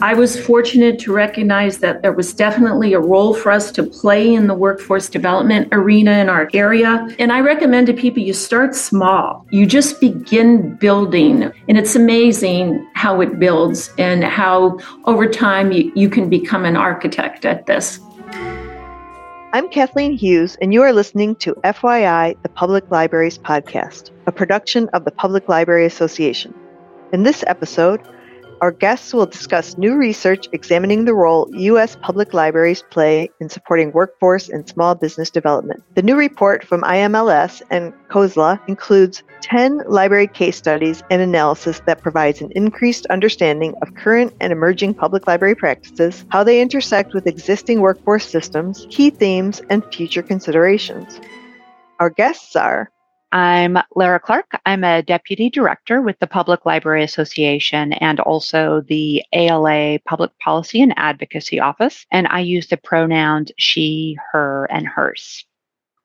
I was fortunate to recognize that there was definitely a role for us to play in the workforce development arena in our area. And I recommend to people you start small. You just begin building. And it's amazing how it builds and how over time you, you can become an architect at this. I'm Kathleen Hughes, and you are listening to FYI, the Public Libraries Podcast, a production of the Public Library Association. In this episode, our guests will discuss new research examining the role U.S. public libraries play in supporting workforce and small business development. The new report from IMLS and COSLA includes 10 library case studies and analysis that provides an increased understanding of current and emerging public library practices, how they intersect with existing workforce systems, key themes, and future considerations. Our guests are I'm Larra Clark. I'm a deputy director with the Public Library Association and also the ALA Public Policy and Advocacy Office. And I use the pronouns she, her, and hers.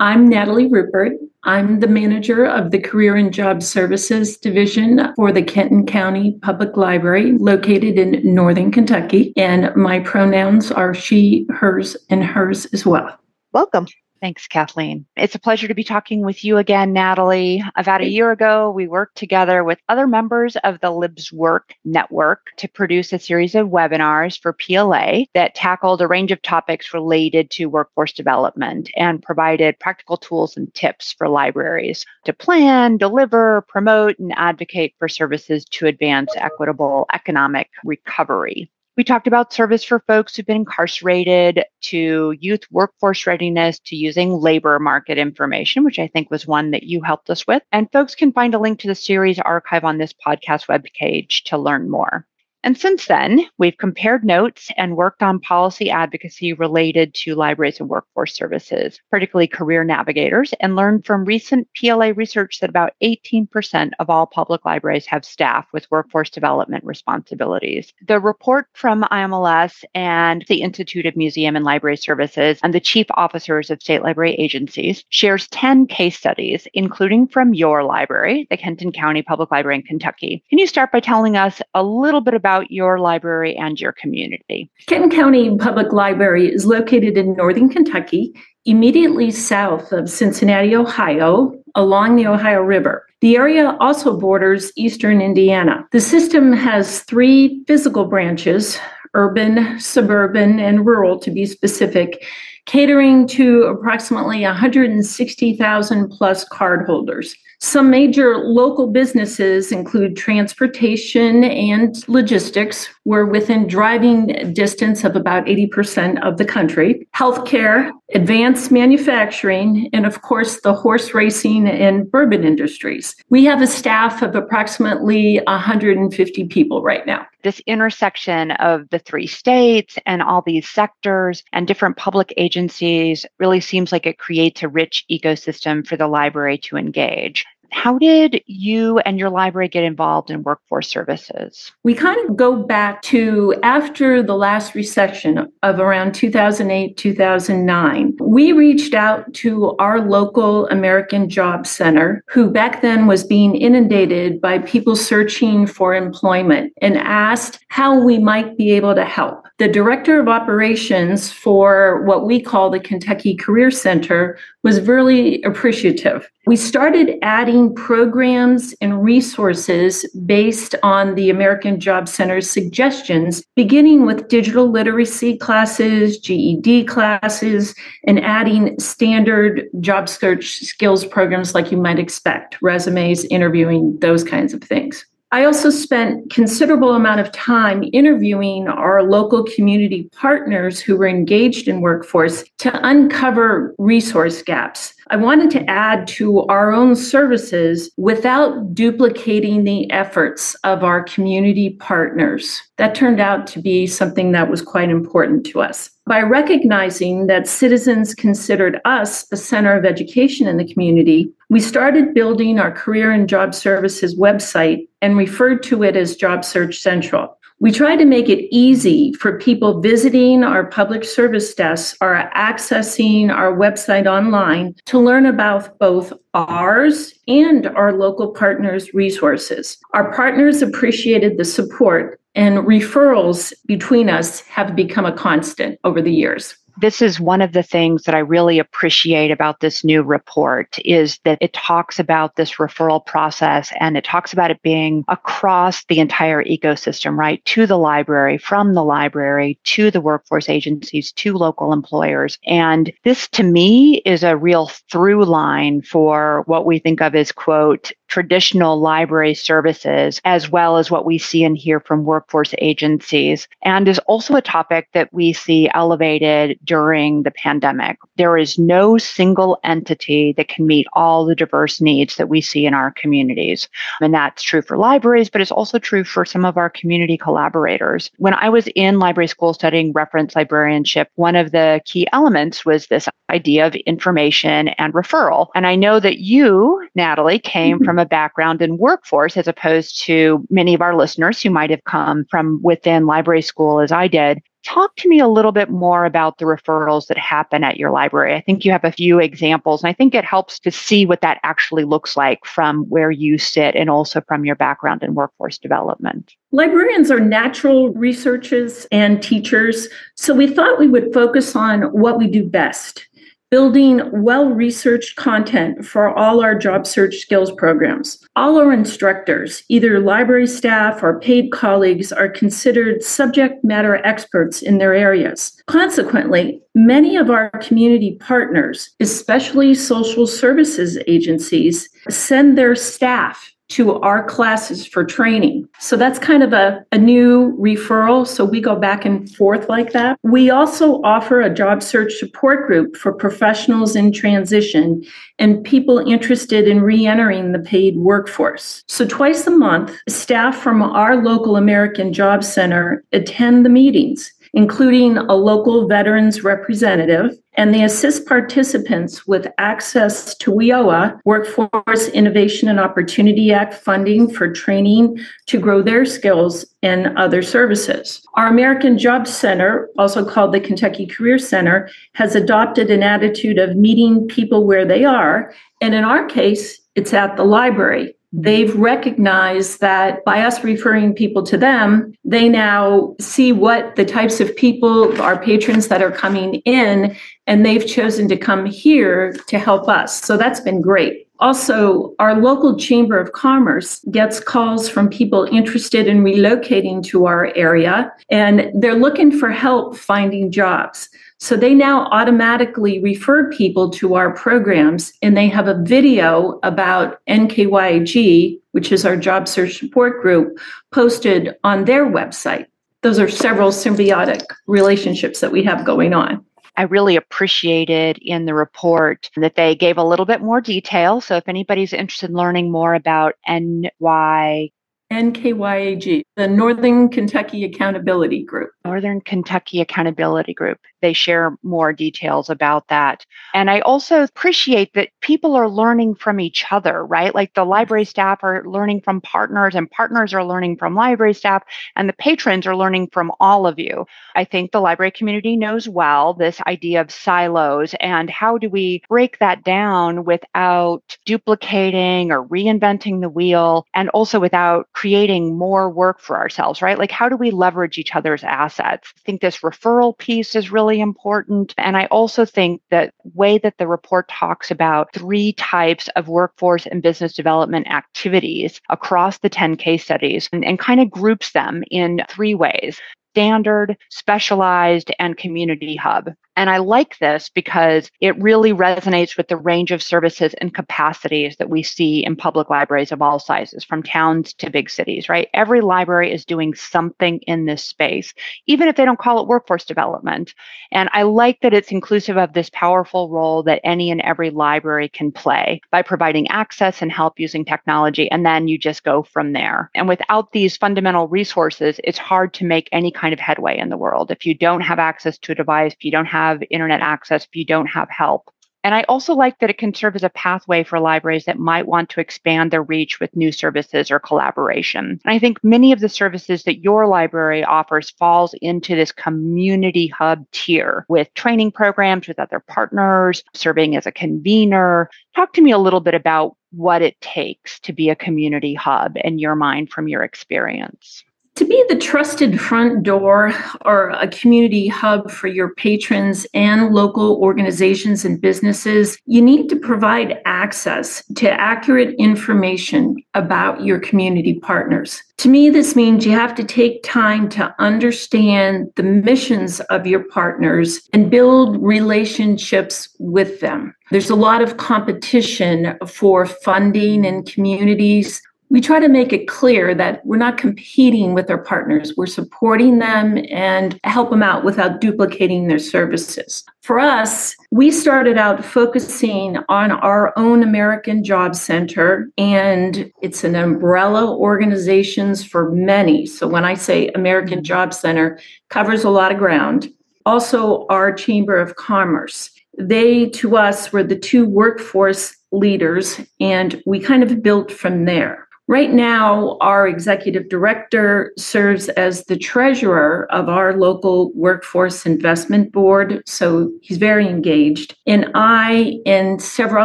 I'm Natalie Rupert. I'm the manager of the Career and Job Services Division for the Kenton County Public Library located in Northern Kentucky. And my pronouns are she, hers, and hers as well. Welcome. Thanks, Kathleen. It's a pleasure to be talking with you again, Natalie. About a year ago, we worked together with other members of the LibsWork network to produce a series of webinars for PLA that tackled a range of topics related to workforce development and provided practical tools and tips for libraries to plan, deliver, promote, and advocate for services to advance equitable economic recovery. We talked about service for folks who've been incarcerated, to youth workforce readiness, to using labor market information, which I think was one that you helped us with. And folks can find a link to the series archive on this podcast webpage to learn more. And since then, we've compared notes and worked on policy advocacy related to libraries and workforce services, particularly career navigators, and learned from recent PLA research that about 18% of all public libraries have staff with workforce development responsibilities. The report from IMLS and the Institute of Museum and Library Services and the chief officers of state library agencies shares 10 case studies, including from your library, the Kenton County Public Library in Kentucky. Can you start by telling us a little bit about about your library and your community. Kenton County Public Library is located in northern Kentucky, immediately south of Cincinnati, Ohio, along the Ohio River. The area also borders eastern Indiana. The system has three physical branches urban, suburban, and rural to be specific catering to approximately 160,000 plus cardholders. Some major local businesses include transportation and logistics. We're within driving distance of about 80% of the country. Healthcare, advanced manufacturing, and of course, the horse racing and bourbon industries. We have a staff of approximately 150 people right now. This intersection of the three states and all these sectors and different public agencies really seems like it creates a rich ecosystem for the library to engage how did you and your library get involved in workforce services? We kind of go back to after the last recession of around 2008, 2009. We reached out to our local American Job Center, who back then was being inundated by people searching for employment, and asked how we might be able to help. The director of operations for what we call the Kentucky Career Center was really appreciative. We started adding programs and resources based on the American Job Center's suggestions, beginning with digital literacy classes, GED classes, and adding standard job search skills programs like you might expect, resumes, interviewing, those kinds of things. I also spent considerable amount of time interviewing our local community partners who were engaged in workforce to uncover resource gaps. I wanted to add to our own services without duplicating the efforts of our community partners. That turned out to be something that was quite important to us. By recognizing that citizens considered us a center of education in the community, we started building our career and job services website and referred to it as Job Search Central. We try to make it easy for people visiting our public service desks or accessing our website online to learn about both ours and our local partners' resources. Our partners appreciated the support, and referrals between us have become a constant over the years this is one of the things that I really appreciate about this new report is that it talks about this referral process and it talks about it being across the entire ecosystem, right? To the library, from the library to the workforce agencies, to local employers. And this to me is a real through line for what we think of as quote, traditional library services, as well as what we see and hear from workforce agencies, and is also a topic that we see elevated during the pandemic. There is no single entity that can meet all the diverse needs that we see in our communities. And that's true for libraries, but it's also true for some of our community collaborators. When I was in library school studying reference librarianship, one of the key elements was this idea of information and referral. And I know that you, Natalie, came mm-hmm. from a background in workforce as opposed to many of our listeners who might have come from within library school as I did. Talk to me a little bit more about the referrals that happen at your library. I think you have a few examples, and I think it helps to see what that actually looks like from where you sit and also from your background in workforce development. Librarians are natural researchers and teachers, so we thought we would focus on what we do best building well researched content for all our job search skills programs. All our instructors, either library staff or paid colleagues, are considered subject matter experts in their areas. Consequently, many of our community partners, especially social services agencies, send their staff to our classes for training. So that's kind of a, a new referral. So we go back and forth like that. We also offer a job search support group for professionals in transition and people interested in re entering the paid workforce. So twice a month, staff from our local American Job Center attend the meetings including a local veterans representative, and they assist participants with access to WIOA, Workforce Innovation and Opportunity Act funding for training to grow their skills and other services. Our American Job Center, also called the Kentucky Career Center, has adopted an attitude of meeting people where they are. And in our case, it's at the library they've mm-hmm. recognized that by us referring people to them, they now see what the types of people, our patrons that are coming in, and they've chosen to come here to help us. So that's been great. Also, our local Chamber of Commerce gets calls from people interested in relocating to our area, and they're looking for help finding jobs. So they now automatically refer people to our programs, and they have a video about NKYAG, which is our job search support group, posted on their website. Those are several symbiotic relationships that we have going on. I really appreciated in the report that they gave a little bit more detail. So if anybody's interested in learning more about NY NKYAG, the Northern Kentucky Accountability Group. Northern Kentucky Accountability Group. They share more details about that. And I also appreciate that people are learning from each other, right? Like the library staff are learning from partners, and partners are learning from library staff, and the patrons are learning from all of you. I think the library community knows well this idea of silos and how do we break that down without duplicating or reinventing the wheel, and also without creating more work for ourselves, right? Like, how do we leverage each other's assets? I think this referral piece is really important. And I also think that way that the report talks about three types of workforce and business development activities across the 10 case studies and, and kind of groups them in three ways standard, specialized, and community hub. And I like this because it really resonates with the range of services and capacities that we see in public libraries of all sizes, from towns to big cities, right? Every library is doing something in this space, even if they don't call it workforce development. And I like that it's inclusive of this powerful role that any and every library can play by providing access and help using technology. And then you just go from there. And without these fundamental resources, it's hard to make any kind of headway in the world. If you don't have access to a device, if you don't have have internet access if you don't have help. And I also like that it can serve as a pathway for libraries that might want to expand their reach with new services or collaboration. And I think many of the services that your library offers falls into this community hub tier with training programs with other partners, serving as a convener. Talk to me a little bit about what it takes to be a community hub in your mind from your experience. To be the trusted front door or a community hub for your patrons and local organizations and businesses, you need to provide access to accurate information about your community partners. To me, this means you have to take time to understand the missions of your partners and build relationships with them. There's a lot of competition for funding in communities we try to make it clear that we're not competing with our partners. We're supporting them and help them out without duplicating their services. For us, we started out focusing on our own American Job Center, and it's an umbrella organizations for many. So when I say American Job Center, covers a lot of ground. Also, our Chamber of Commerce. They, to us, were the two workforce leaders, and we kind of built from there. Right now, our executive director serves as the treasurer of our local workforce investment board. So he's very engaged. And I and several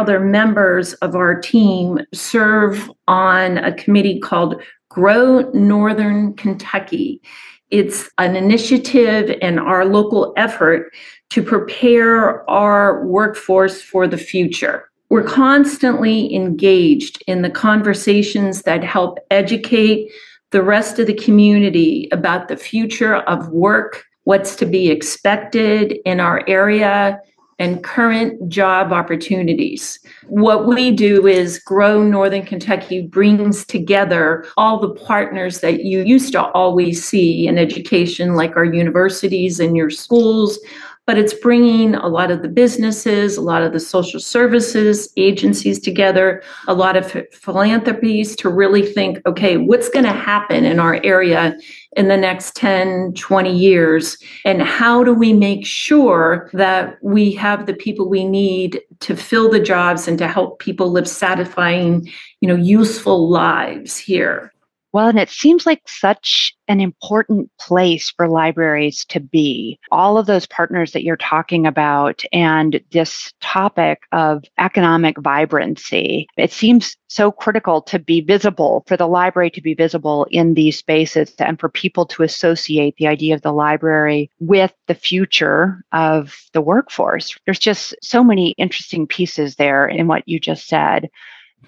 other members of our team serve on a committee called Grow Northern Kentucky. It's an initiative and our local effort to prepare our workforce for the future we're constantly engaged in the conversations that help educate the rest of the community about the future of work, what's to be expected in our area, and current job opportunities. What we do is Grow Northern Kentucky brings together all the partners that you used to always see in education, like our universities and your schools, but it's bringing a lot of the businesses, a lot of the social services agencies together, a lot of philanthropies to really think, okay, what's going to happen in our area in the next 10, 20 years? And how do we make sure that we have the people we need to fill the jobs and to help people live satisfying, you know, useful lives here? Well, and it seems like such an important place for libraries to be. All of those partners that you're talking about and this topic of economic vibrancy, it seems so critical to be visible, for the library to be visible in these spaces and for people to associate the idea of the library with the future of the workforce. There's just so many interesting pieces there in what you just said.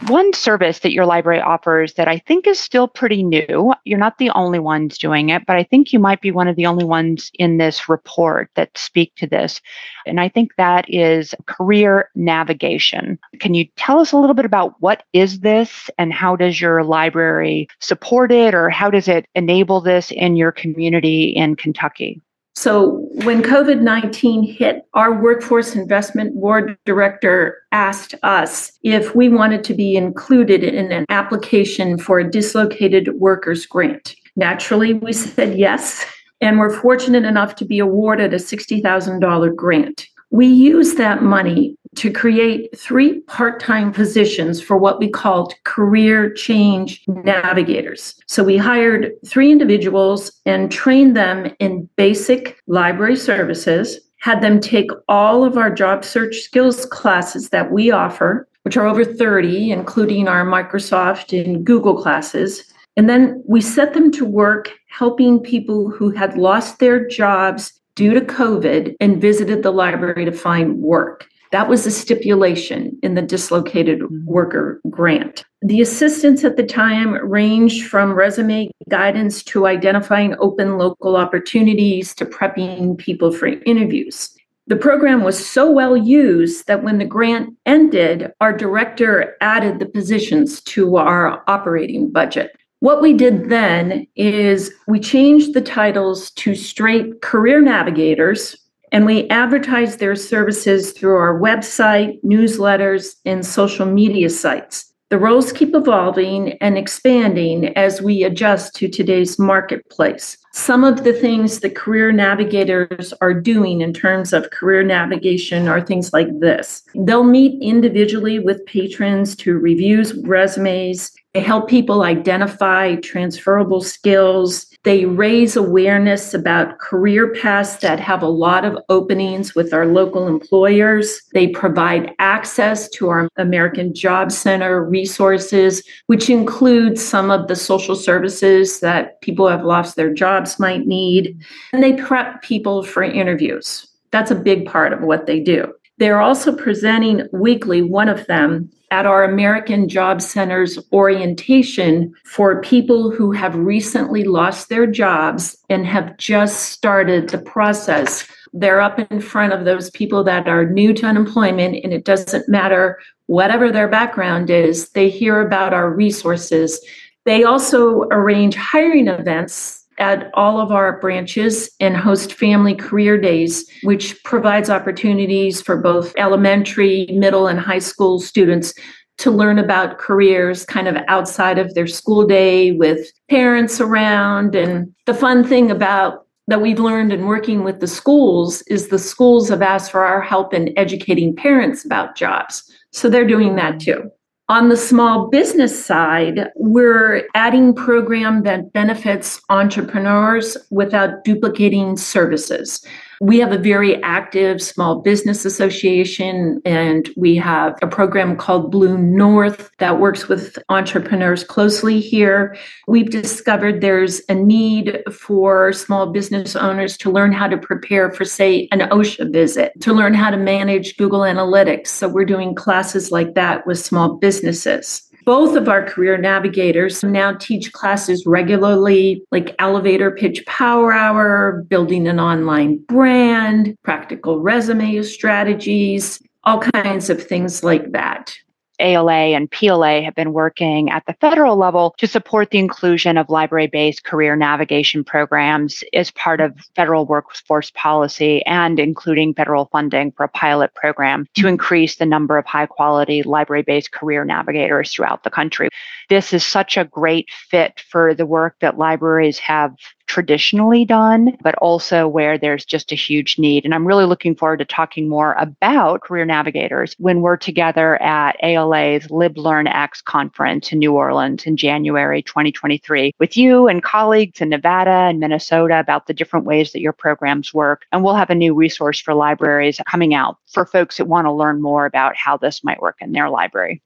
One service that your library offers that I think is still pretty new, you're not the only ones doing it, but I think you might be one of the only ones in this report that speak to this. And I think that is career navigation. Can you tell us a little bit about what is this and how does your library support it or how does it enable this in your community in Kentucky? So when COVID 19 hit, our workforce investment board director asked us if we wanted to be included in an application for a dislocated workers grant. Naturally, we said yes, and we're fortunate enough to be awarded a $60,000 grant. We used that money to create three part time positions for what we called career change navigators. So we hired three individuals and trained them in basic library services, had them take all of our job search skills classes that we offer, which are over 30, including our Microsoft and Google classes. And then we set them to work helping people who had lost their jobs due to COVID and visited the library to find work. That was a stipulation in the dislocated mm-hmm. worker grant. The assistance at the time ranged from resume guidance to identifying open local opportunities to prepping people for interviews. The program was so well used that when the grant ended, our director added the positions to our operating budget. What we did then is we changed the titles to straight career navigators and we advertise their services through our website, newsletters, and social media sites. The roles keep evolving and expanding as we adjust to today's marketplace. Some of the things that career navigators are doing in terms of career navigation are things like this. They'll meet individually with patrons to review resumes. They help people identify transferable skills. They raise awareness about career paths that have a lot of openings with our local employers. They provide access to our American Job Center resources, which includes some of the social services that people who have lost their jobs might need. And they prep people for interviews. That's a big part of what they do. They're also presenting weekly, one of them, at our American Job Center's orientation for people who have recently lost their jobs and have just started the process. They're up in front of those people that are new to unemployment, and it doesn't matter whatever their background is, they hear about our resources. They also arrange hiring events at all of our branches and host family career days, which provides opportunities for both elementary, middle, and high school students to learn about careers kind of outside of their school day with parents around. And the fun thing about that we've learned in working with the schools is the schools have asked for our help in educating parents about jobs. So they're doing that too. On the small business side, we're adding program that benefits entrepreneurs without duplicating services. We have a very active small business association, and we have a program called Blue North that works with entrepreneurs closely here. We've discovered there's a need for small business owners to learn how to prepare for, say, an OSHA visit, to learn how to manage Google Analytics. So we're doing classes like that with small businesses. Both of our career navigators now teach classes regularly, like elevator pitch power hour, building an online brand, practical resume strategies, all kinds of things like that. ALA and PLA have been working at the federal level to support the inclusion of library based career navigation programs as part of federal workforce policy and including federal funding for a pilot program to increase the number of high quality library based career navigators throughout the country. This is such a great fit for the work that libraries have traditionally done, but also where there's just a huge need. And I'm really looking forward to talking more about career navigators when we're together at ALA's LibLearnX conference in New Orleans in January 2023 with you and colleagues in Nevada and Minnesota about the different ways that your programs work. And we'll have a new resource for libraries coming out for folks that want to learn more about how this might work in their library.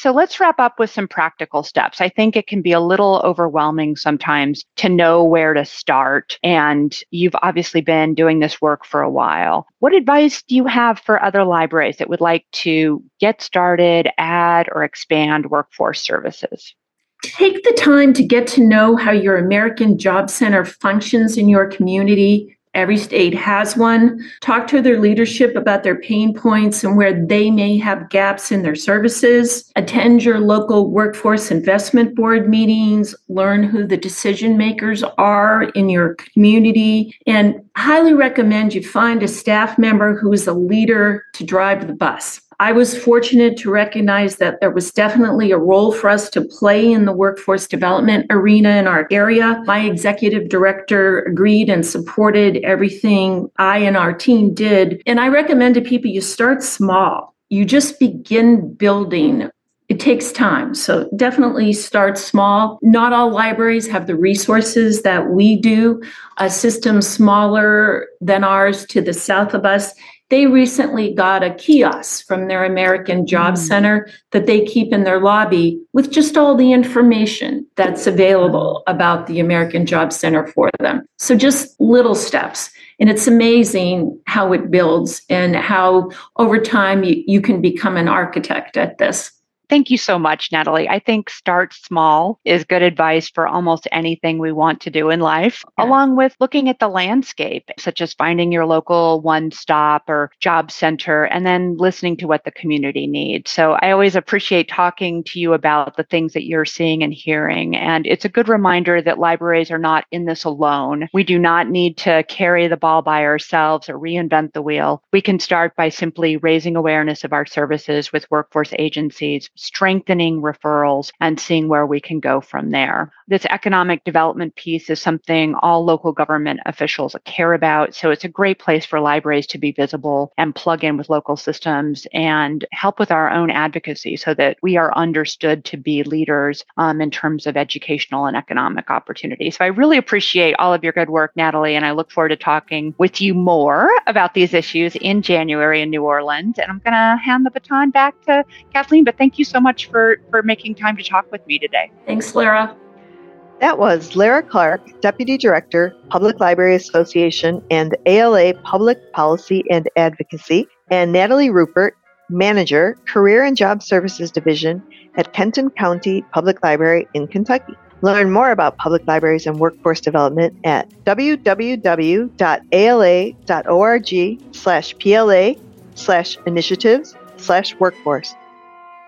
So let's wrap up with some practical steps. I think it can be a little overwhelming sometimes to know where to start. And you've obviously been doing this work for a while. What advice do you have for other libraries that would like to get started, add, or expand workforce services? Take the time to get to know how your American Job Center functions in your community Every state has one. Talk to their leadership about their pain points and where they may have gaps in their services. Attend your local workforce investment board meetings. Learn who the decision makers are in your community. And highly recommend you find a staff member who is a leader to drive the bus. I was fortunate to recognize that there was definitely a role for us to play in the workforce development arena in our area. My executive director agreed and supported everything I and our team did. And I recommend to people you start small. You just begin building takes time. So definitely start small. Not all libraries have the resources that we do. A system smaller than ours to the south of us they recently got a kiosk from their American Job mm. Center that they keep in their lobby with just all the information that's available about the American Job Center for them. So just little steps. And it's amazing how it builds and how over time you, you can become an architect at this. Thank you so much, Natalie. I think start small is good advice for almost anything we want to do in life, yeah. along with looking at the landscape, such as finding your local one stop or job center, and then listening to what the community needs. So I always appreciate talking to you about the things that you're seeing and hearing. And it's a good reminder that libraries are not in this alone. We do not need to carry the ball by ourselves or reinvent the wheel. We can start by simply raising awareness of our services with workforce agencies strengthening referrals and seeing where we can go from there. This economic development piece is something all local government officials care about. So it's a great place for libraries to be visible and plug in with local systems and help with our own advocacy so that we are understood to be leaders um, in terms of educational and economic opportunities. So I really appreciate all of your good work, Natalie, and I look forward to talking with you more about these issues in January in New Orleans. And I'm going to hand the baton back to Kathleen, but thank you so much for, for making time to talk with me today. Thanks, Larra. That was Larra Clark, Deputy Director, Public Library Association and ALA Public Policy and Advocacy, and Natalie Rupert, Manager, Career and Job Services Division at Kenton County Public Library in Kentucky. Learn more about public libraries and workforce development at www.ala.org slash PLA slash initiatives slash workforce.